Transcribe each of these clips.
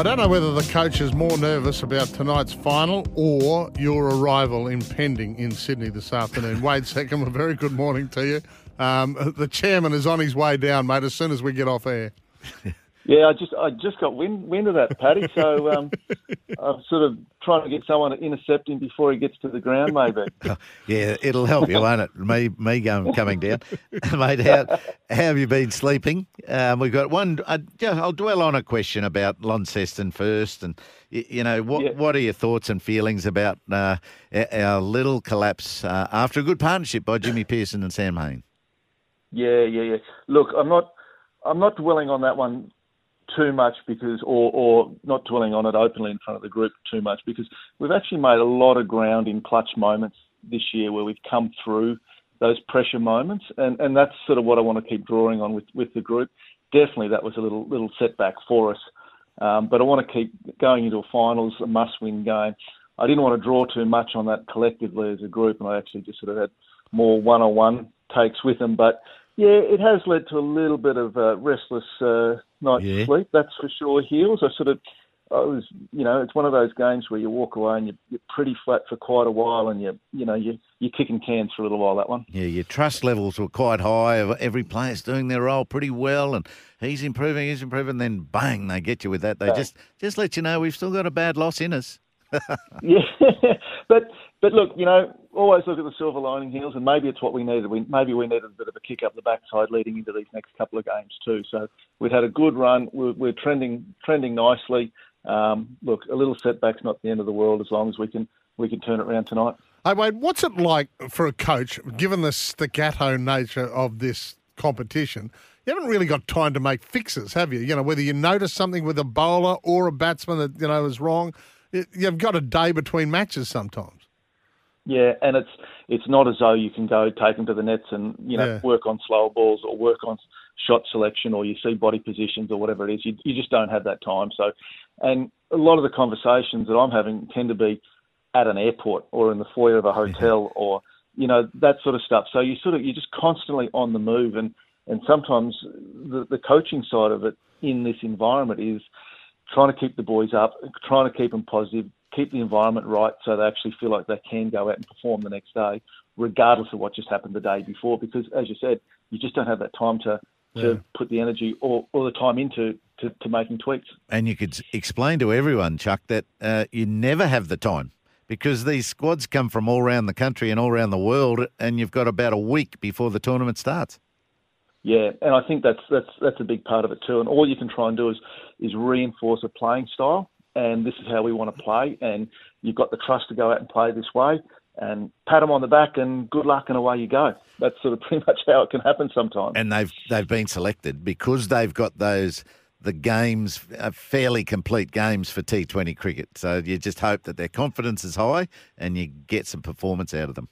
I don't know whether the coach is more nervous about tonight's final or your arrival impending in Sydney this afternoon. Wade Seccombe, a very good morning to you. Um, the chairman is on his way down, mate, as soon as we get off air. Yeah, I just I just got wind wind of that, Paddy. So um, I'm sort of trying to get someone to intercept him before he gets to the ground, maybe. yeah, it'll help you, won't it? Me me going coming down, mate. How, how have you been sleeping? Um, we've got one. I, I'll dwell on a question about Launceston first, and you, you know what Yeah. what are your thoughts and feelings about uh, our- our little collapse uh, after a good partnership by Jimmy Peirson and Sam Hain? Yeah, yeah, yeah. Look, I'm not I'm not dwelling on that one too much because, or or not dwelling on it openly in front of the group too much because we've actually made a lot of ground in clutch moments this year where we've come through those pressure moments, and and that's sort of what I want to keep drawing on with with the group. Definitely, that was a little little setback for us, um, but I want to keep going into a finals, a must-win game. I didn't want to draw too much on that collectively as a group, and I actually just sort of had more one-on-one takes with them. But yeah, it has led to a little bit of uh, restless uh, night's Yeah. sleep. That's for sure. Heels. I sort of, I was, you know, it's one of those games where you walk away and you're, you're pretty flat for quite a while, and you, you know, you you're kicking cans for a little while. That one. Yeah, your trust levels were quite high. Every player's doing their role pretty well, and he's improving, he's improving. Then bang, they get you with that. They Yeah. just just let you know we've still got a bad loss in us. Yeah, but but look, you know, always look at the silver lining heels, and maybe it's what we needed. We, maybe we needed a bit of a kick up the backside leading into these next couple of games too. So we've had a good run. We're, we're trending trending nicely. Um, look, a little setback's not the end of the world as long as we can we can turn it around tonight. Hey, Wade, what's it like for a coach, given the staccato nature of this competition? You haven't really got time to make fixes, have you? You know, whether you notice something with a bowler or a batsman that, you know, is wrong, you've got a day between matches sometimes. Yeah, and it's it's not as though you can go take them to the nets and you know Yeah. work on slower balls or work on shot selection or you see body positions or whatever it is. You you just don't have that time. So, and a lot of the conversations that I'm having tend to be at an airport or in the foyer of a hotel or you know that sort of stuff. So you sort of you're just constantly on the move and and sometimes the the coaching side of it in this environment is trying to keep the boys up, trying to keep them positive, keep the environment right so they actually feel like they can go out and perform the next day, regardless of what just happened the day before. Because as you said, you just don't have that time to to Yeah. put the energy or, or the time into to, to making tweaks. And you could explain to everyone, Chuck, that uh, you never have the time because these squads come from all around the country and all around the world, and you've got about a week before the tournament starts. Yeah, and I think that's that's that's a big part of it too. And all you can try and do is is reinforce a playing style, and this is how we want to play. And you've got the trust to go out and play this way, and pat them on the back, and good luck, and away you go. That's sort of pretty much how it can happen sometimes. And they've they've been selected because they've got those the games, uh, fairly complete games for T20 cricket. So you just hope that their confidence is high and you get some performance out of them.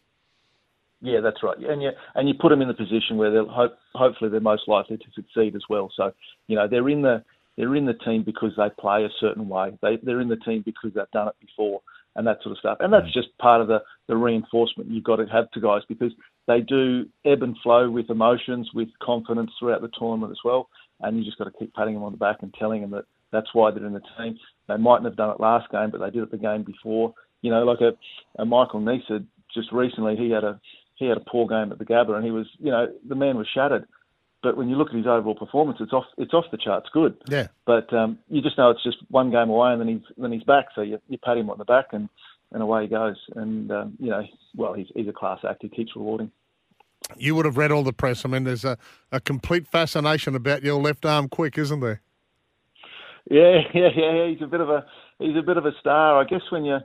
Yeah, that's right. And you and you put them in the position where they'll hope, hopefully they're most likely to succeed as well. So you know they're in the they're in the team because they play a certain way. They they're in the team because they've done it before and that sort of stuff. And that's mm. just part of the the reinforcement you've got to have to guys because they do ebb and flow with emotions, with confidence throughout the tournament as well. And you just got to keep patting them on the back and telling them that that's why they're in the team. They mightn't have done it last game, but they did it the game before. You know, like a, a Michael Neser just recently, he had a he had a poor game at the Gabba, and he was, you know, the man was shattered. But when you look at his overall performance, it's off it's off the charts good. Yeah. But um, you just know it's just one game away, and then he's then he's back. So you, you pat him on the back, and, and away he goes. And um, you know, well, he's he's a class act. He keeps rewarding. You would have read all the press. I mean, there's a, a complete fascination about your left arm quick, isn't there? Yeah, yeah, yeah. yeah. He's a bit of a he's a bit of a star. I guess when you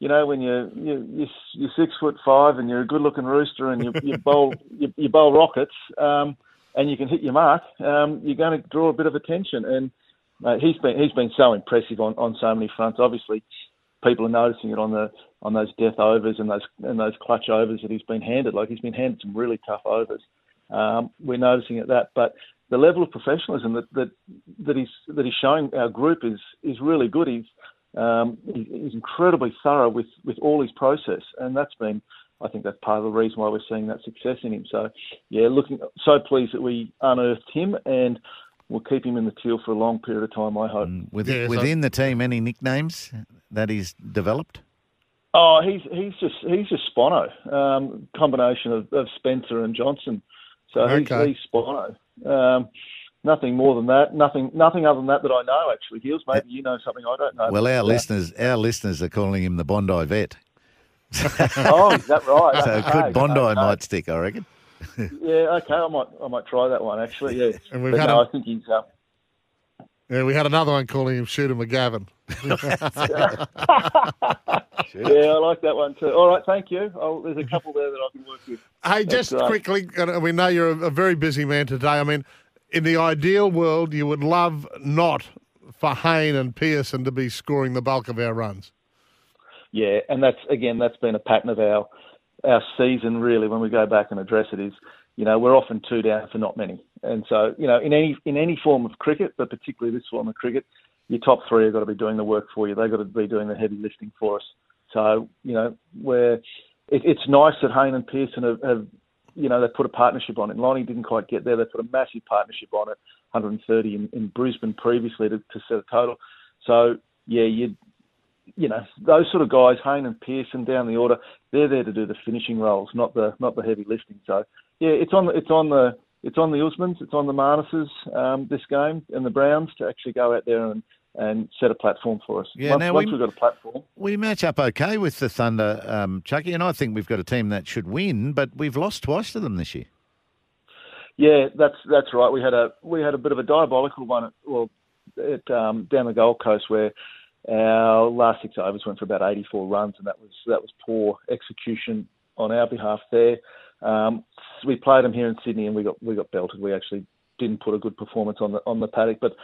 you know when you you you're, you're six foot five and you're a good looking rooster and you you bowl you, you bowl rockets um, and you can hit your mark, um, you're going to draw a bit of attention. And uh, he's been he's been so impressive on, on so many fronts. Obviously, people are noticing it on the on those death overs and those and those clutch overs that he's been handed. Like he's been handed some really tough overs. Um, we're noticing it that, but the level of professionalism that that that he's that he's showing our group is is really good. He's um, he's incredibly thorough with with all his process, and that's been I think that's part of the reason why we're seeing that success in him. So, yeah, looking so pleased that we unearthed him and we'll keep him in the teal for a long period of time. I hope. Mm, within, yeah, so within the team, any nicknames that he's developed? Oh, he's he's just he's just Spono, um, combination of, of, Spencer and Johnson. So okay. he's, he's Spono. Um, nothing more than that. Nothing nothing other than that that I know. Actually, Heels, maybe you know something I don't know. Well, our listeners our listeners are calling him the Bondi Vet. oh, is that right? so okay. good Bondi okay. might stick, I reckon. yeah, okay, I might I might try that one actually. Yeah, and we've but had no, a, I think he's. Uh, yeah, we had another one calling him Shooter McGavin. yeah, I like that one too. All right, thank you. Oh, there's a couple there that I can work with. Hey, just quickly, we know you're a very busy man today. I mean, in the ideal world, you would love not for Hayne and Pearson to be scoring the bulk of our runs. Yeah, and that's again that's been a pattern of our our season really. When we go back and address it, is you know we're often two down for not many, and so you know in any in any form of cricket, but particularly this form of cricket, your top three have got to be doing the work for you. They've got to be doing the heavy lifting for us. So you know we're it, it's nice that Hayne and Pearson have, have you know, they put a partnership on it. Lonnie didn't quite get there. They put a massive partnership on it, 130 in, in Brisbane previously to, to set a total. So yeah, you you know, those sort of guys, Hayne and Pearson down the order, they're there to do the finishing roles, not the not the heavy lifting. So yeah, it's on it's on the it's on the Usmans, it's on the Marnuses um, this game and the Browns to actually go out there and, and set a platform for us. Yeah, once, now once we, we've got a platform, we match up okay with the Thunder, um, Chucky, and I think we've got a team that should win, but we've lost twice to them this year. Yeah, that's that's right. We had a we had a bit of a diabolical one, at, well, at um, down the Gold Coast where our last six overs went for about 84 runs, and that was that was poor execution on our behalf there. Um, we played them here in Sydney, and we got we got belted. We actually didn't put a good performance on the on the paddock. But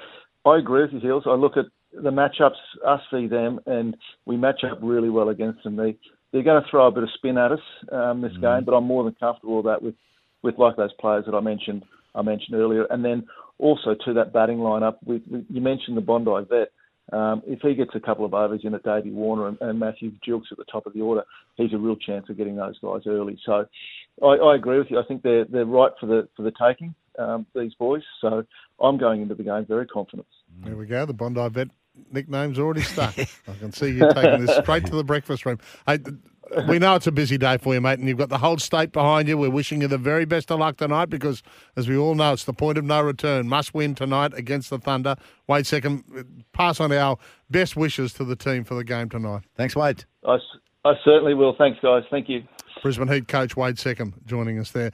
I agree with you, Heels. I look at the matchups, us v them, and we match up really well against them. They they're going to throw a bit of spin at us um, this mm. game, but I'm more than comfortable with that with with like those players that I mentioned I mentioned earlier, and then also to that batting lineup. We, we, you mentioned the Bondi vet. Um, if he gets a couple of overs in at Davey Warner and, and Matthew Gilkes at the top of the order, he's a real chance of getting those guys early. So I, I agree with you. I think they're they're right for the for the taking. Um, these boys. So I'm going into the game very confident. There we go. The Bondi vet nickname's already stuck. I can see you taking this straight to the breakfast room. Hey, we know it's a busy day for you, mate, and you've got the whole state behind you. We're wishing you the very best of luck tonight because, as we all know, it's the point of no return. Must win tonight against the Thunder. Wade Seccombe, pass on our best wishes to the team for the game tonight. Thanks, Wade. I, I certainly will. Thanks, guys. Thank you. Brisbane Heat coach Wade Seccombe joining us there.